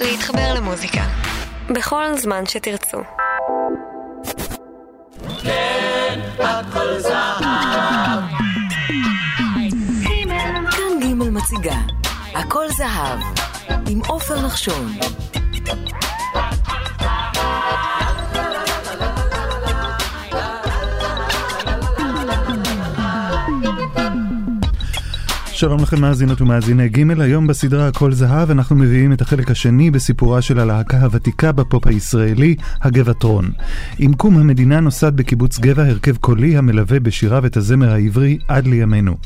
להתחבר למוזיקה. בכל זמן שתרצו. כן, הכל זהב. כאן ג' מציגה, הכל זהב, עם עופר נחשון. שלום לכם מאזינות ומאזיני ג' היום בסדרה הכל זהב אנחנו מביאים את החלק השני בסיפורה של הלהקה הוותיקה בפופ הישראלי, הגבעטרון. עם קום המדינה נוסד בקיבוץ גבע הרכב קולי המלווה בשיריו את הזמר העברי עד לימינו.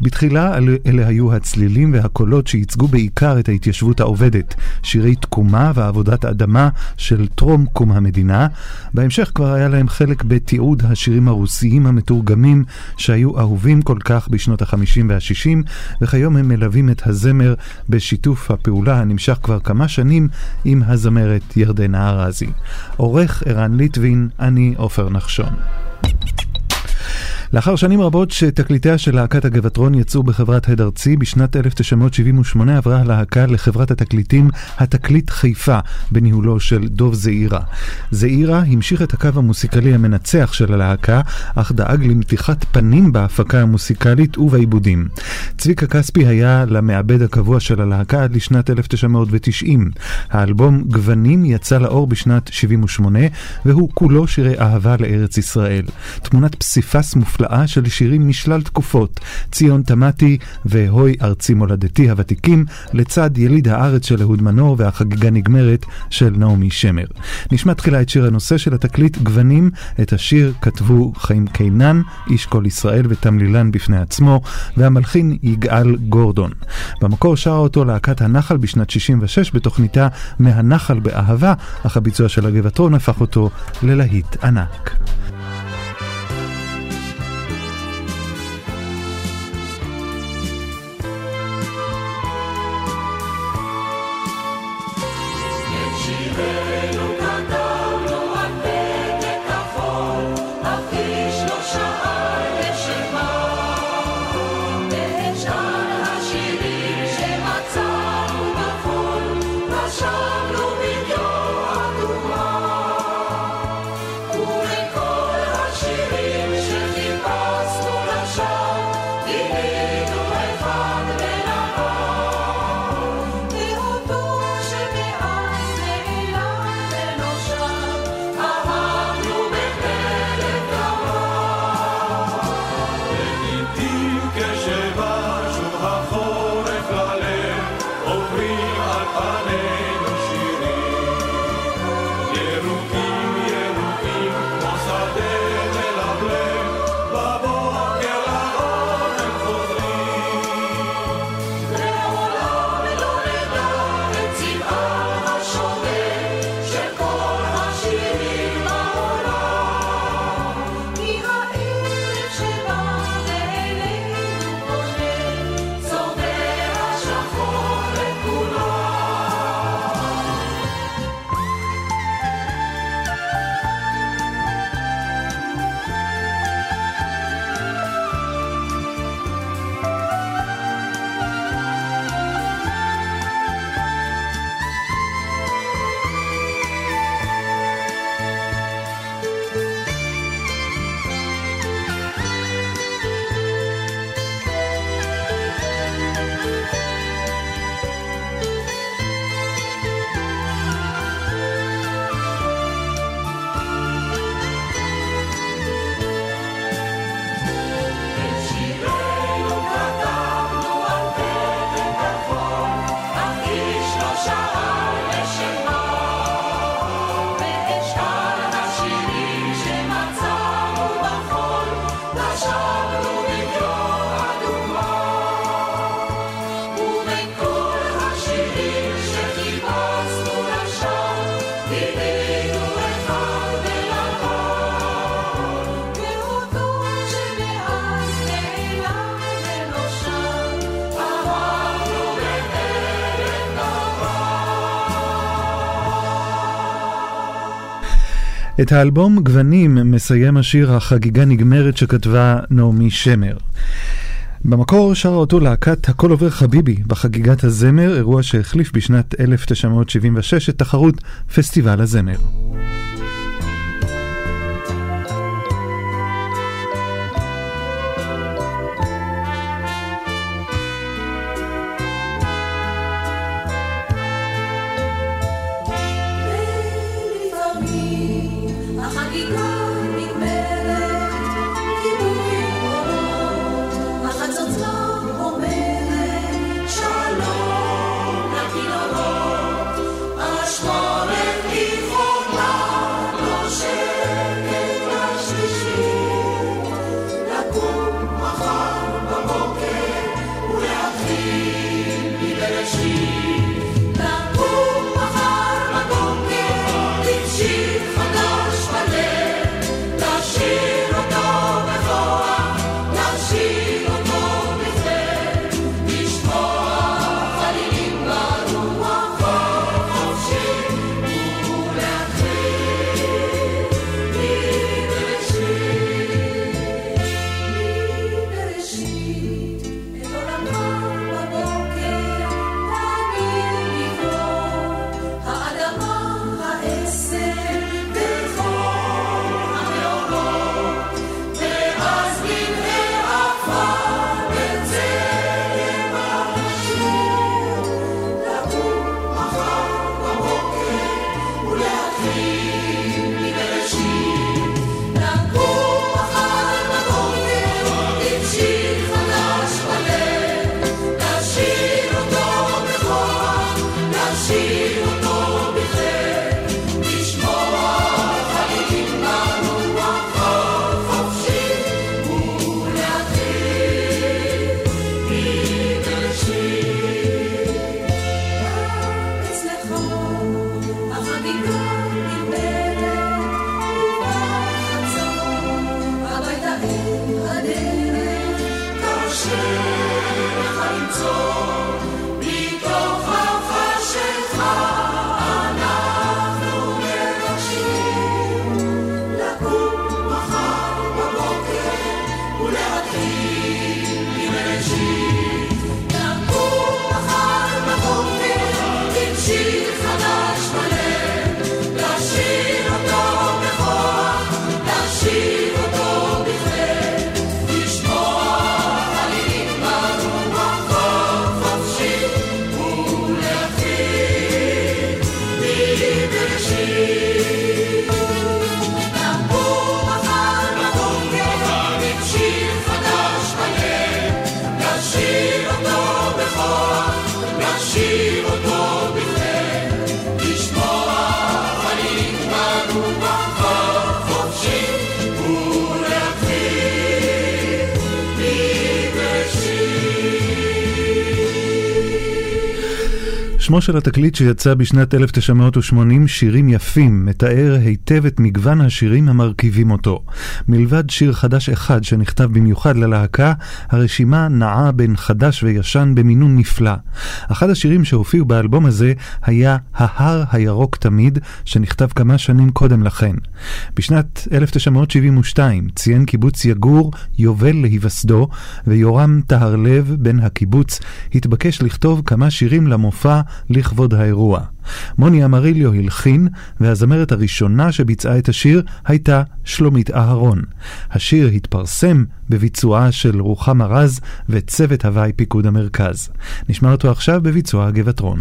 בתחילה אלה היו הצלילים והקולות שייצגו בעיקר את ההתיישבות העובדת, שירי תקומה ועבודת אדמה של טרום קום המדינה. בהמשך כבר היה להם חלק בתיעוד השירים הרוסיים המתורגמים שהיו אהובים כל כך בשנות ה-50 וה-60 וכיום הם מלווים את הזמר בשיתוף הפעולה הנמשך כבר כמה שנים עם הזמרת ירדנה ארזי. עורך ערן ליטבין, אני עופר נחשון. לאחר שנים רבות שתקליטיה של להקת הגבעטרון יצאו בחברת הד ארצי, בשנת 1978 עברה הלהקה לחברת התקליטים התקליט חיפה, בניהולו של דוב זעירה. זעירה המשיך את הקו המוסיקלי המנצח של הלהקה, אך דאג למתיחת פנים בהפקה המוסיקלית ובעיבודים. צביקה כספי היה למעבד הקבוע של הלהקה עד לשנת 1990. האלבום גוונים יצא לאור בשנת 78, והוא כולו שירי אהבה לארץ ישראל. תמונת פסיפס מופלאה מופלאה של שירים משלל תקופות, ציון תמתי והוי ארצי מולדתי הוותיקים, לצד יליד הארץ של אהוד מנור והחגיגה נגמרת של נעמי שמר. נשמע תחילה את שיר הנושא של התקליט גוונים, את השיר כתבו חיים קינן, איש כל ישראל ותמלילן בפני עצמו, והמלחין יגאל גורדון. במקור שרה אותו להקת הנחל בשנת 66 בתוכניתה מהנחל באהבה, אך הביצוע של הגבעתרון הפך אותו ללהיט ענק. את האלבום גוונים מסיים השיר "החגיגה נגמרת" שכתבה נעמי שמר. במקור שרה אותו להקת הכל עובר חביבי בחגיגת הזמר, אירוע שהחליף בשנת 1976 את תחרות פסטיבל הזמר. you. שמו של התקליט שיצא בשנת 1980, שירים יפים, מתאר היטב את מגוון השירים המרכיבים אותו. מלבד שיר חדש אחד שנכתב במיוחד ללהקה, הרשימה נעה בין חדש וישן במינון נפלא. אחד השירים שהופיעו באלבום הזה היה "ההר הירוק תמיד", שנכתב כמה שנים קודם לכן. בשנת 1972 ציין קיבוץ יגור יובל להיווסדו, ויורם טהרלב, בן הקיבוץ, התבקש לכתוב כמה שירים למופע לכבוד האירוע. מוני אמריליו הלחין, והזמרת הראשונה שביצעה את השיר הייתה שלומית אהרון. השיר התפרסם בביצועה של רוחמה רז וצוות הוואי פיקוד המרכז. נשמע אותו עכשיו בביצוע הגבעתרון.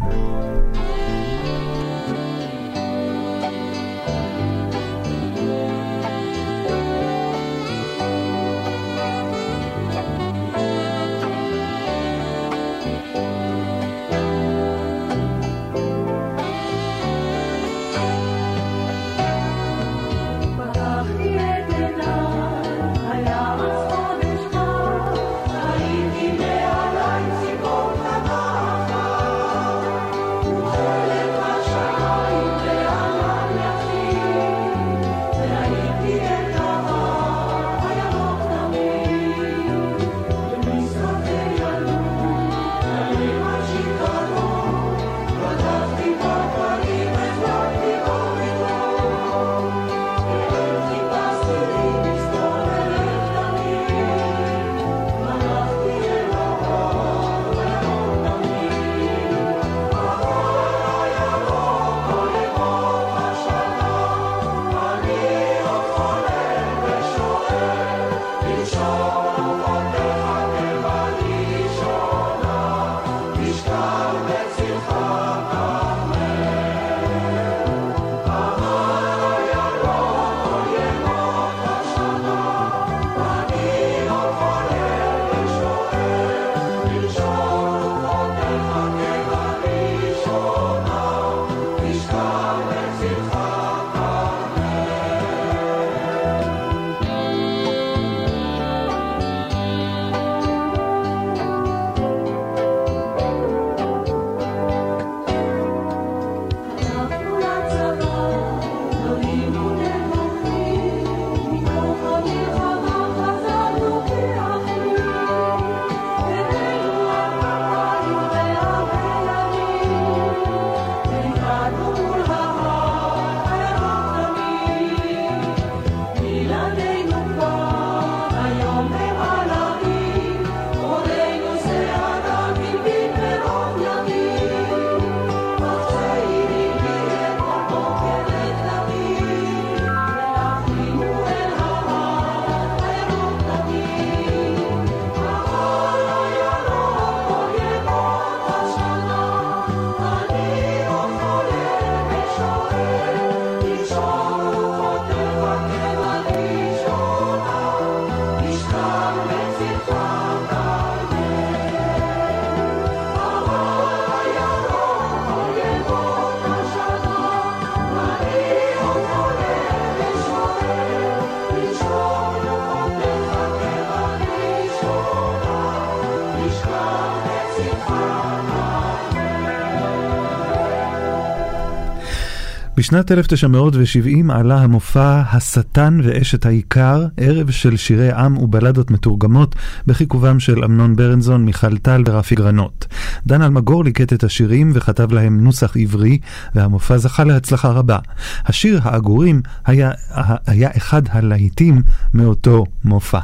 בשנת 1970 עלה המופע "השטן ואשת העיקר", ערב של שירי עם ובלדות מתורגמות, בחיכובם של אמנון ברנזון, מיכל טל ורפי גרנות. דן אלמגור ליקט את השירים וכתב להם נוסח עברי, והמופע זכה להצלחה רבה. השיר "העגורים" היה, היה אחד הלהיטים מאותו מופע.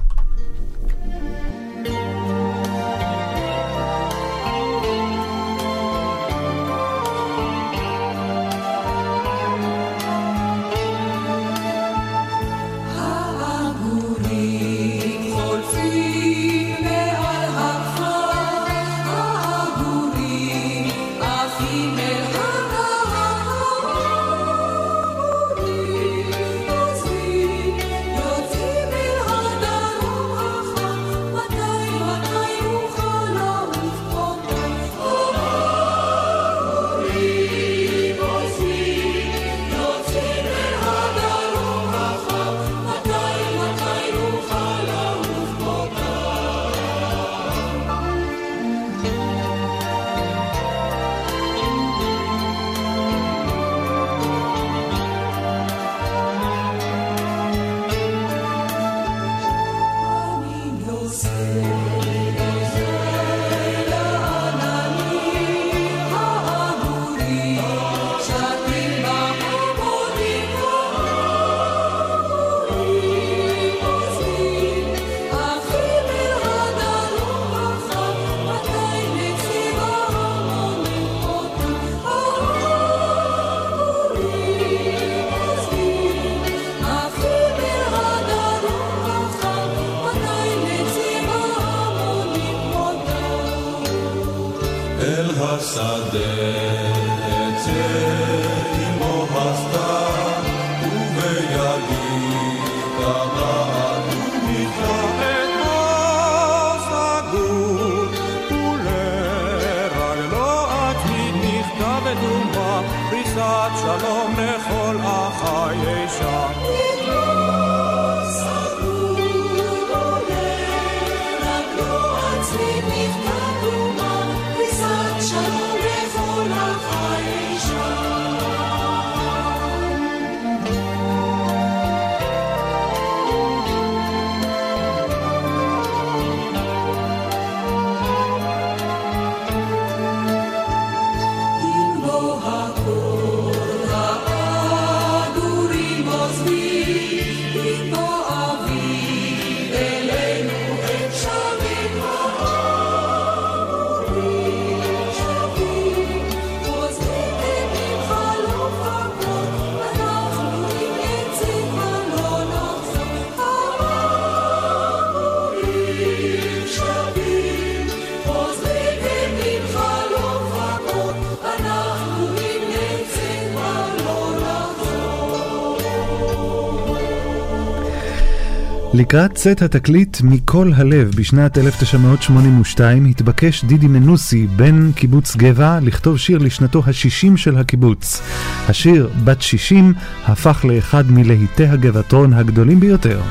לקראת צאת התקליט מכל הלב בשנת 1982 התבקש דידי מנוסי, בן קיבוץ גבע, לכתוב שיר לשנתו ה-60 של הקיבוץ. השיר "בת 60" הפך לאחד מלהיטי הגבעתרון הגדולים ביותר.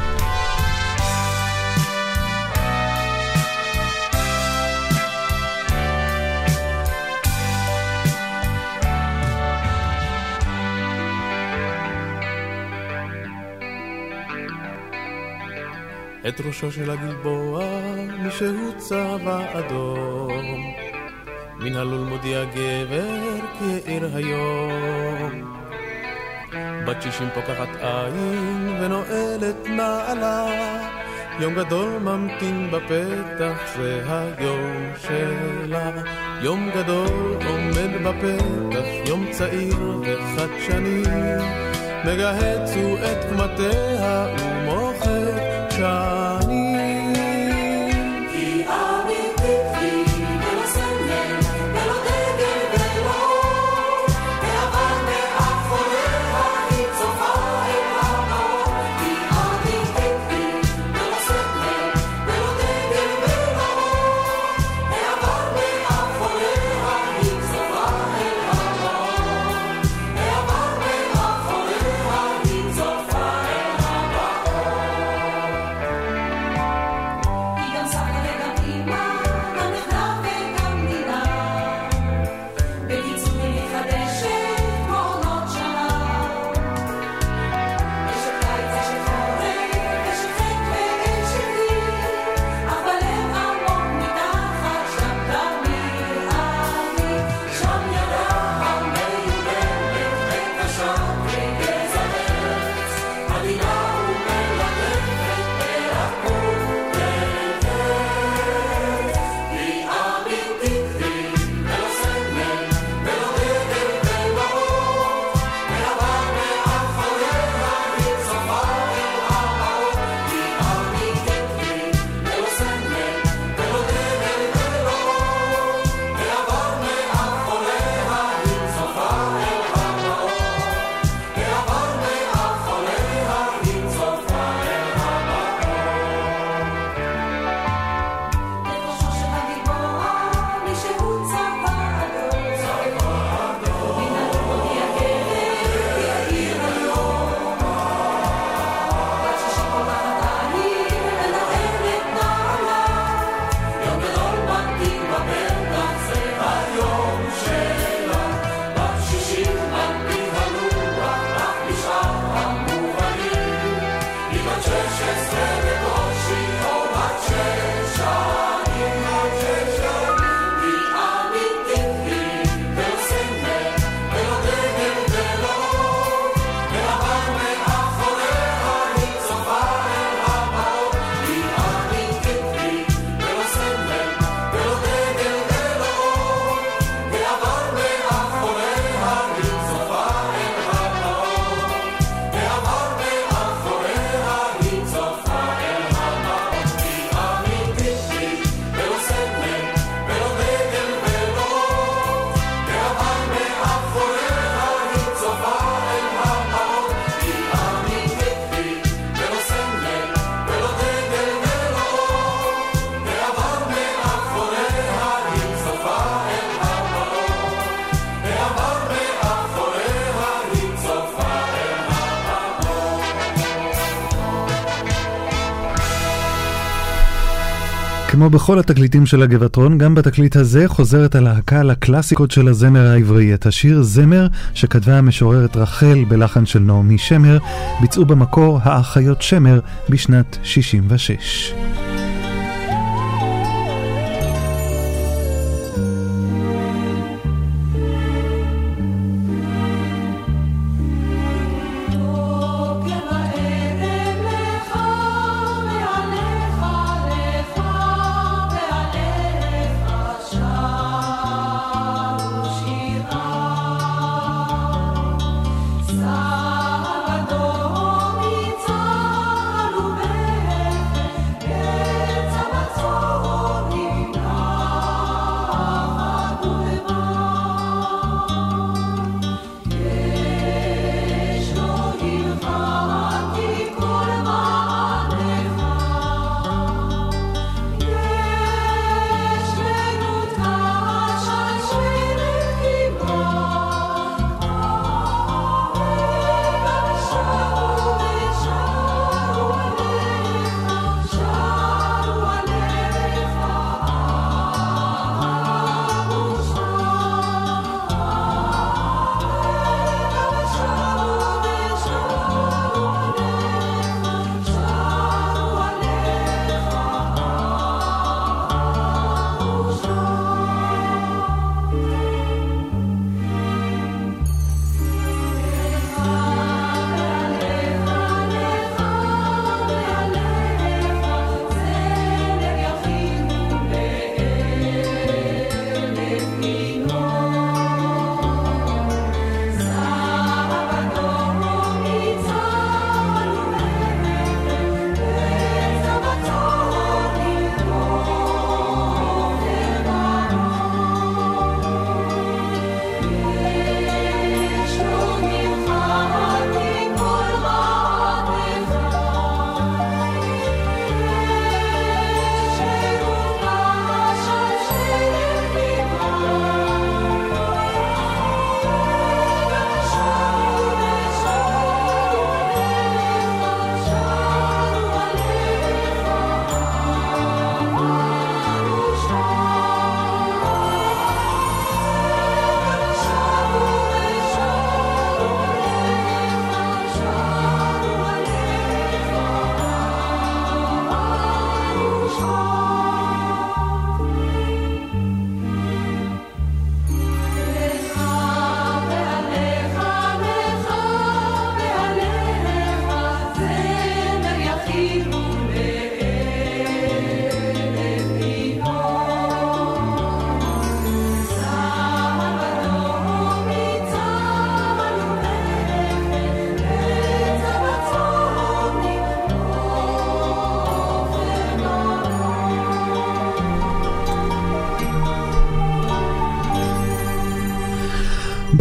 את ראשו של הגלבוע מישהו צבע אדום. מן הלול מודיע גבר כי העיר היום. בת שישים פוקחת עין ונועלת נעלה, יום גדול ממתין בפתח, זה היום שלה. יום גדול עומד בפתח, יום צעיר וחדשני, מגהץ הוא את קמטיה ומוחק shiny כמו בכל התקליטים של הגבעתרון, גם בתקליט הזה חוזרת הלהקה לקלאסיקות של הזמר העברי. את השיר זמר, שכתבה המשוררת רחל בלחן של נעמי שמר, ביצעו במקור האחיות שמר בשנת 66.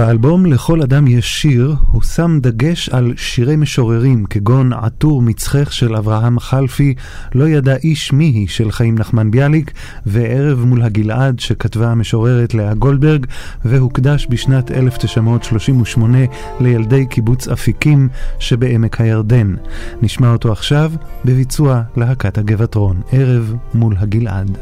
באלבום "לכל אדם יש שיר" הוא שם דגש על שירי משוררים כגון עטור מצחך של אברהם חלפי, לא ידע איש מי היא של חיים נחמן ביאליק, וערב מול הגלעד שכתבה המשוררת לאה גולדברג, והוקדש בשנת 1938 לילדי קיבוץ אפיקים שבעמק הירדן. נשמע אותו עכשיו בביצוע להקת הגבעתרון, ערב מול הגלעד.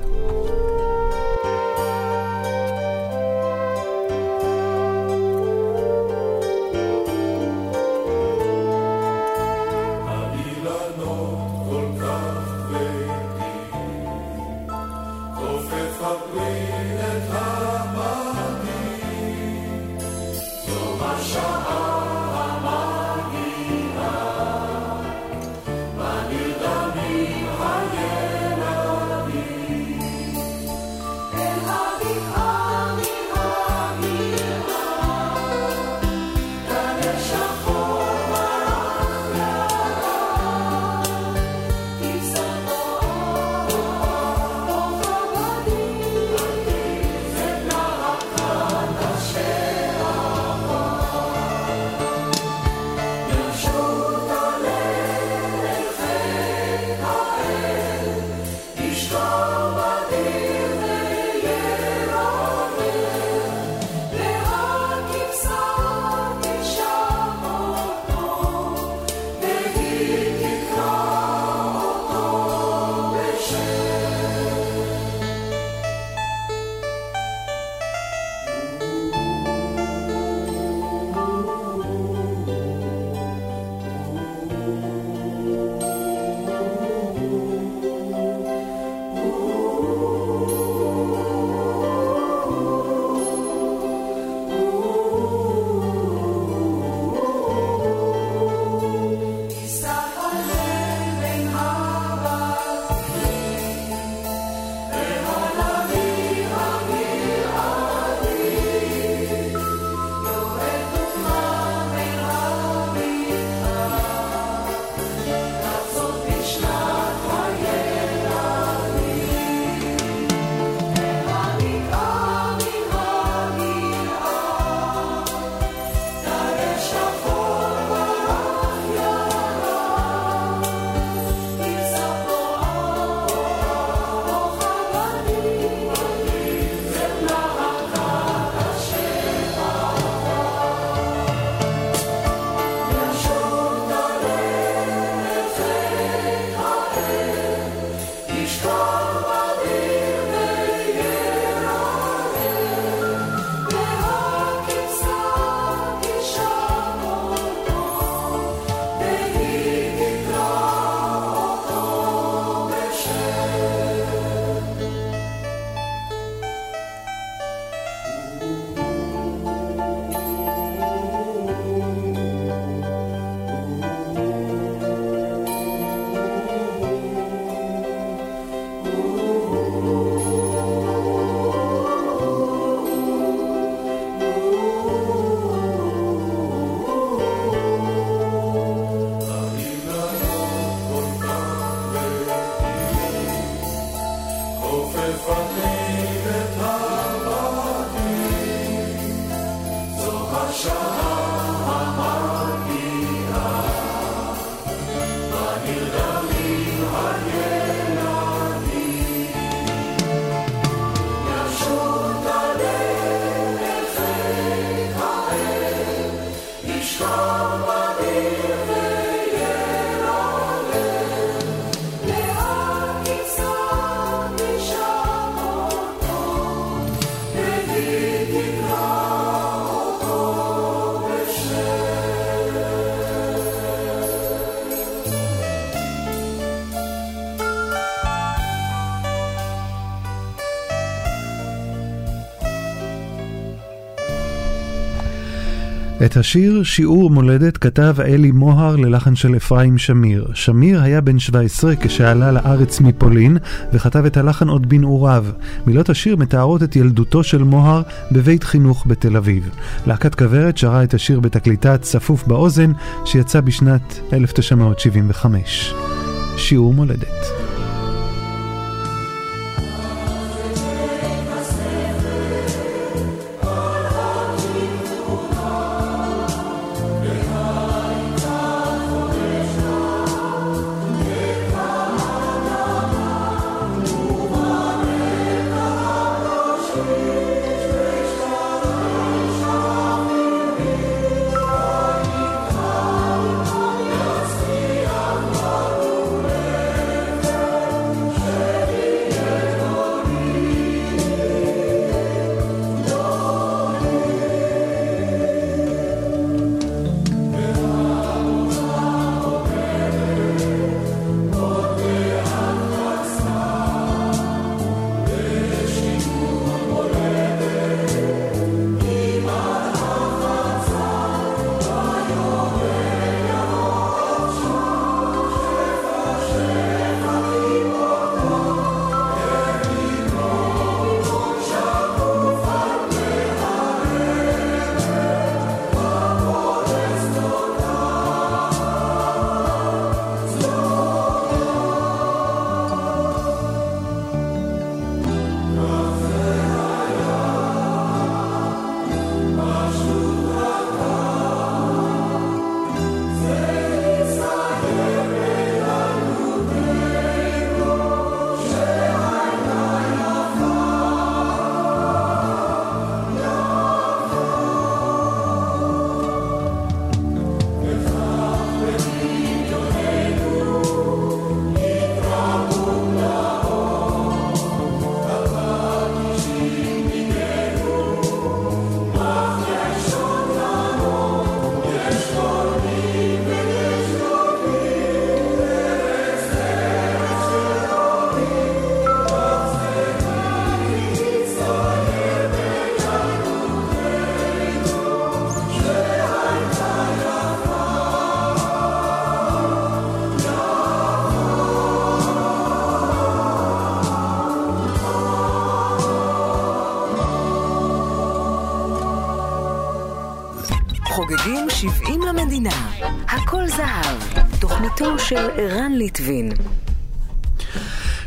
את השיר שיעור מולדת כתב אלי מוהר ללחן של אפרים שמיר. שמיר היה בן 17 כשעלה לארץ מפולין וכתב את הלחן עוד בנעוריו. מילות השיר מתארות את ילדותו של מוהר בבית חינוך בתל אביב. להקת כוורת שרה את השיר בתקליטה צפוף באוזן שיצא בשנת 1975. שיעור מולדת.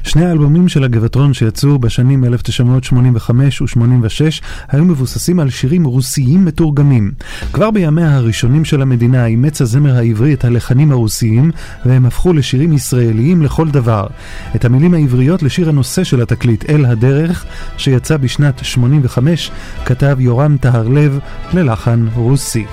שני האלבומים של הגבעטרון שיצאו בשנים 1985 ו-86 היו מבוססים על שירים רוסיים מתורגמים. כבר בימיה הראשונים של המדינה אימץ הזמר העברי את הלחנים הרוסיים והם הפכו לשירים ישראליים לכל דבר. את המילים העבריות לשיר הנושא של התקליט אל הדרך שיצא בשנת 85 כתב יורם טהרלב ללחן רוסי.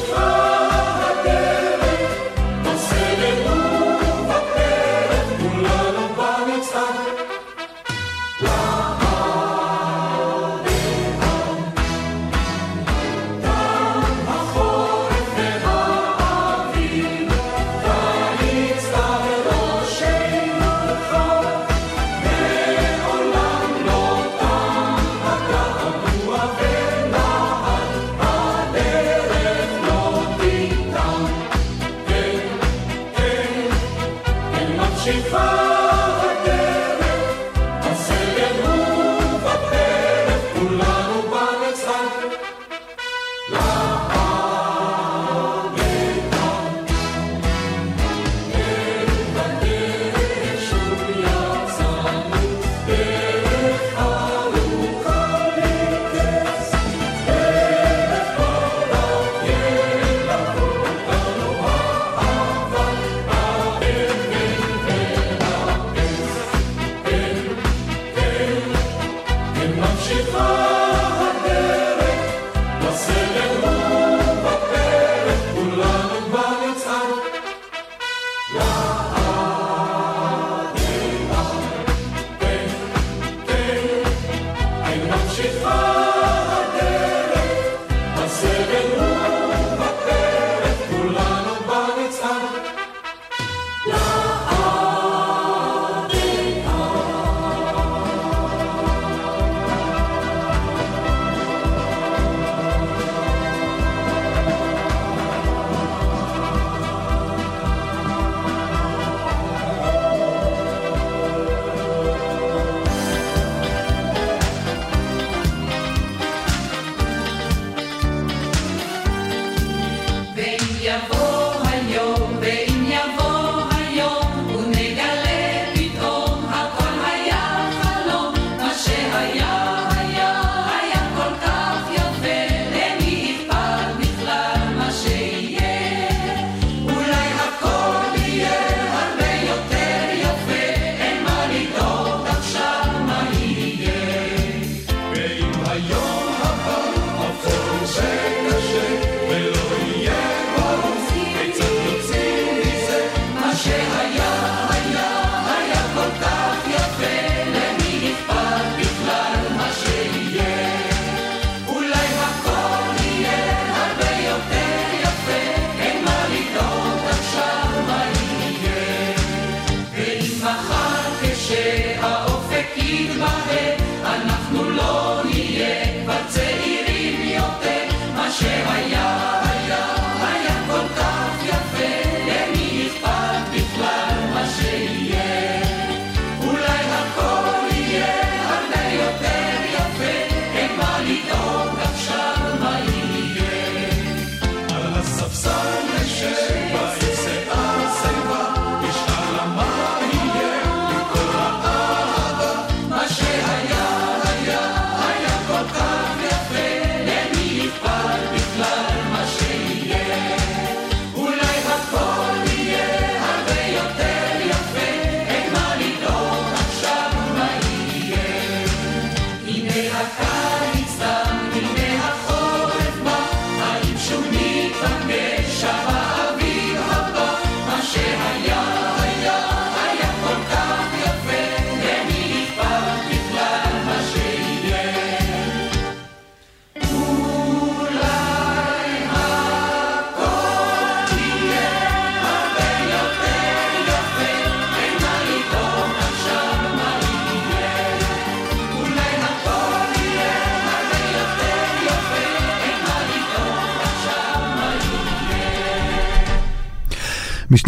Oh.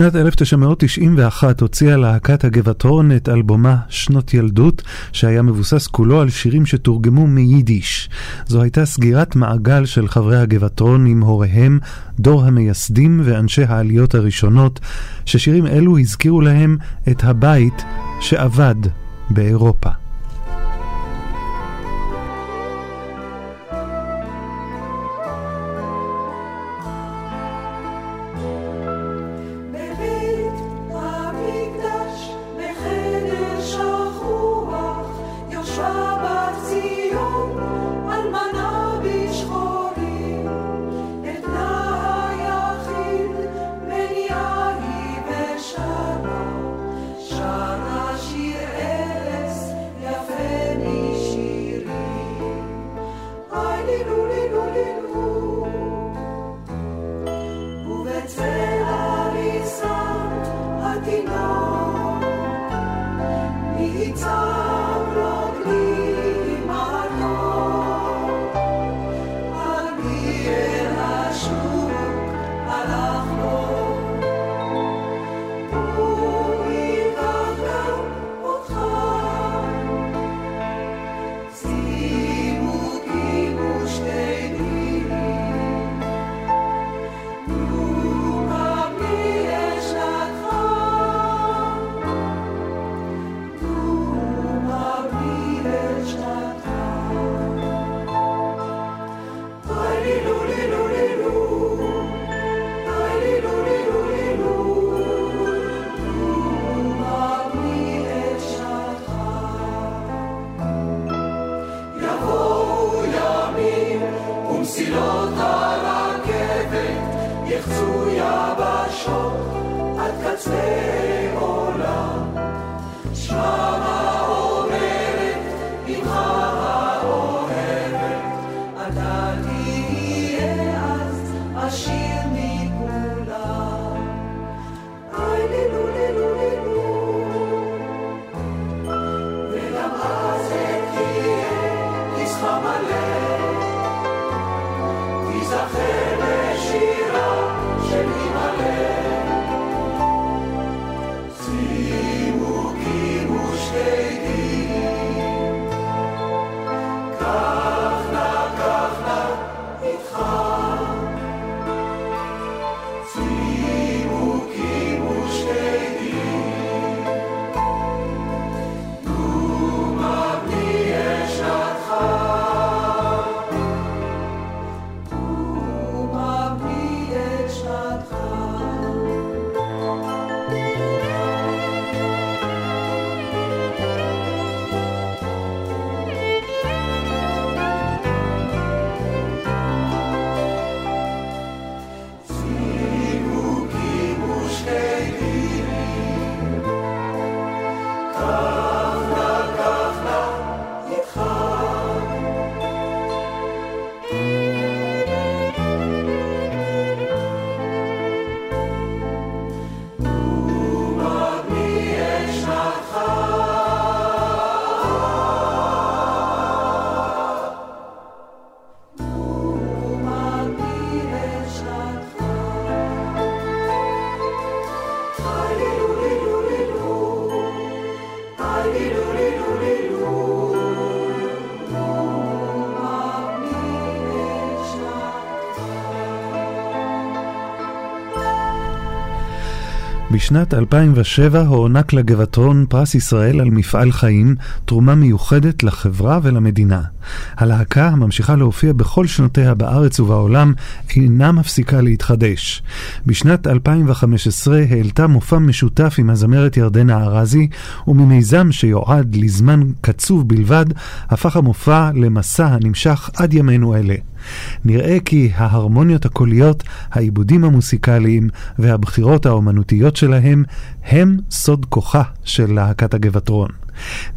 בשנת 1991 הוציאה להקת הגבעתרון את אלבומה שנות ילדות, שהיה מבוסס כולו על שירים שתורגמו מיידיש. זו הייתה סגירת מעגל של חברי הגבעתרון עם הוריהם, דור המייסדים ואנשי העליות הראשונות, ששירים אלו הזכירו להם את הבית שאבד באירופה. בשנת 2007 הוענק לגבעתרון פרס ישראל על מפעל חיים, תרומה מיוחדת לחברה ולמדינה. הלהקה, הממשיכה להופיע בכל שנותיה בארץ ובעולם, אינה מפסיקה להתחדש. בשנת 2015 העלתה מופע משותף עם הזמרת ירדנה ארזי, וממיזם שיועד לזמן קצוב בלבד, הפך המופע למסע הנמשך עד ימינו אלה. נראה כי ההרמוניות הקוליות, העיבודים המוסיקליים והבחירות האומנותיות שלהם הם סוד כוחה של להקת הגבעתרון.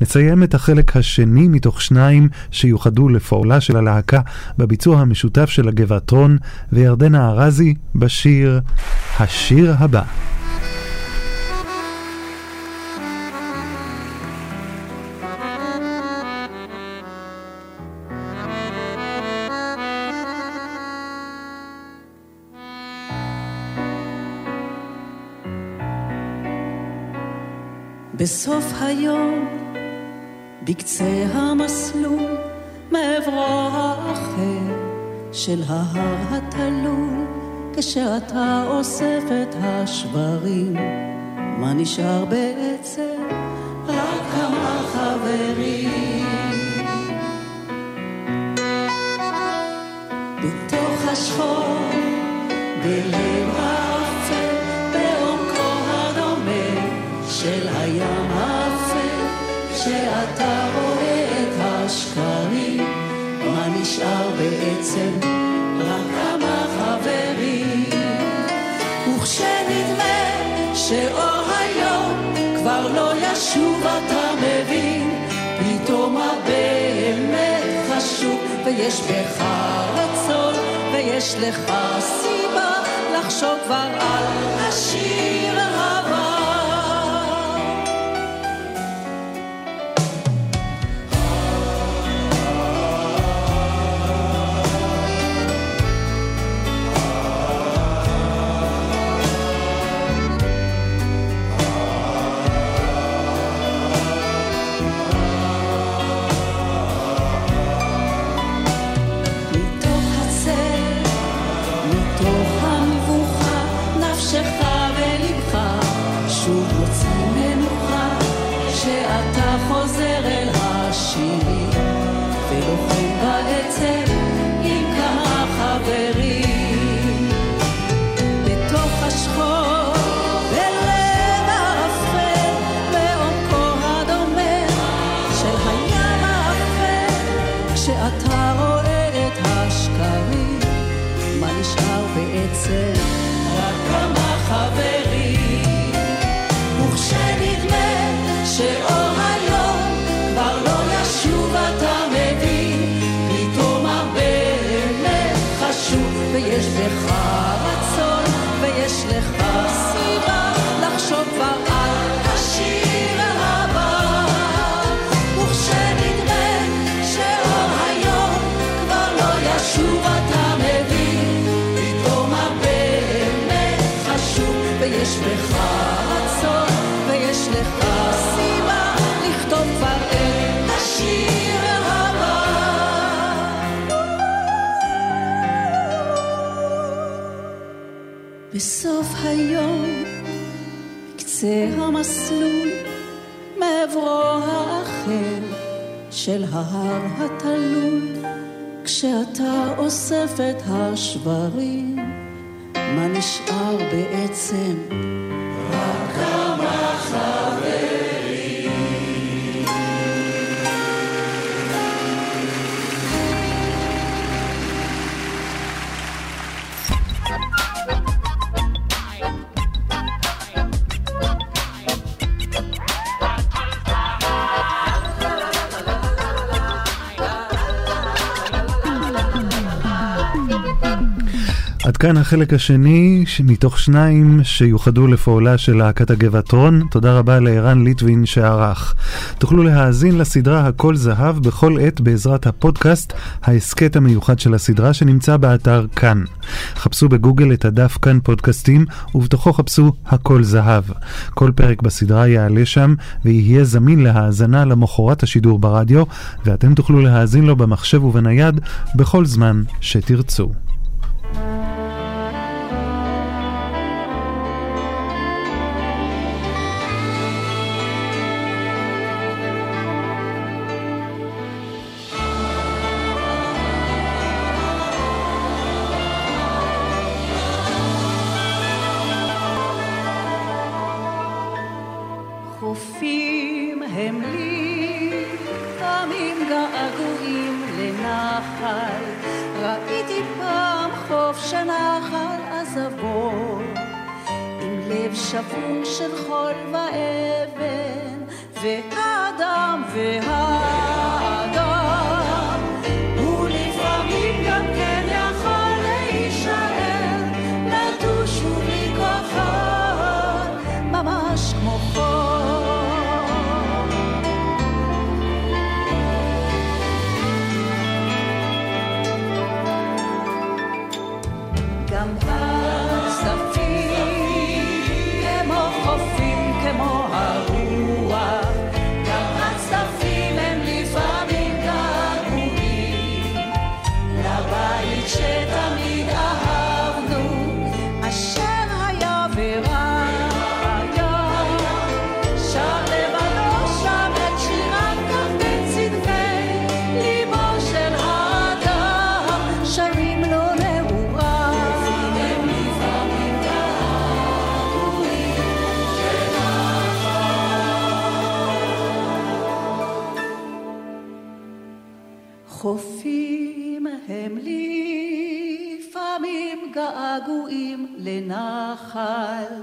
נסיים את החלק השני מתוך שניים שיוחדו לפועלה של הלהקה בביצוע המשותף של הגבעתרון וירדנה ארזי בשיר השיר הבא. בסוף היום, בקצה המסלול, מעברו האחר של ההר התלול, כשאתה אוסף את השברים, מה נשאר בעצם? רק כמה חברים. בתוך השחור, בלב האפל, כשאתה רואה את השקרים, מה נשאר בעצם? רק כמה חברים. וכשנדמה שאור היום כבר לא ישוב, אתה מבין, פתאום הבאמת חשוב, ויש בך רצון, ויש לך סיבה לחשוב כבר על השיר הבא. בסוף היום, בקצה המסלול, מעברו האחר של ההר התלול, כשאתה אוסף את השברים, מה נשאר בעצם? כאן החלק השני מתוך שניים שיוחדו לפועלה של להקת הגבעתרון. תודה רבה לערן ליטווין שערך. תוכלו להאזין לסדרה הכל זהב בכל עת בעזרת הפודקאסט, ההסכת המיוחד של הסדרה שנמצא באתר כאן. חפשו בגוגל את הדף כאן פודקאסטים ובתוכו חפשו הכל זהב. כל פרק בסדרה יעלה שם ויהיה זמין להאזנה למחרת השידור ברדיו ואתם תוכלו להאזין לו במחשב ובנייד בכל זמן שתרצו. הם לי, תמים געגועים לנחל. ראיתי פעם חוף שנחל עזבו, עם לב שבור של חול ואבן, והאדם והאדם, לנחל.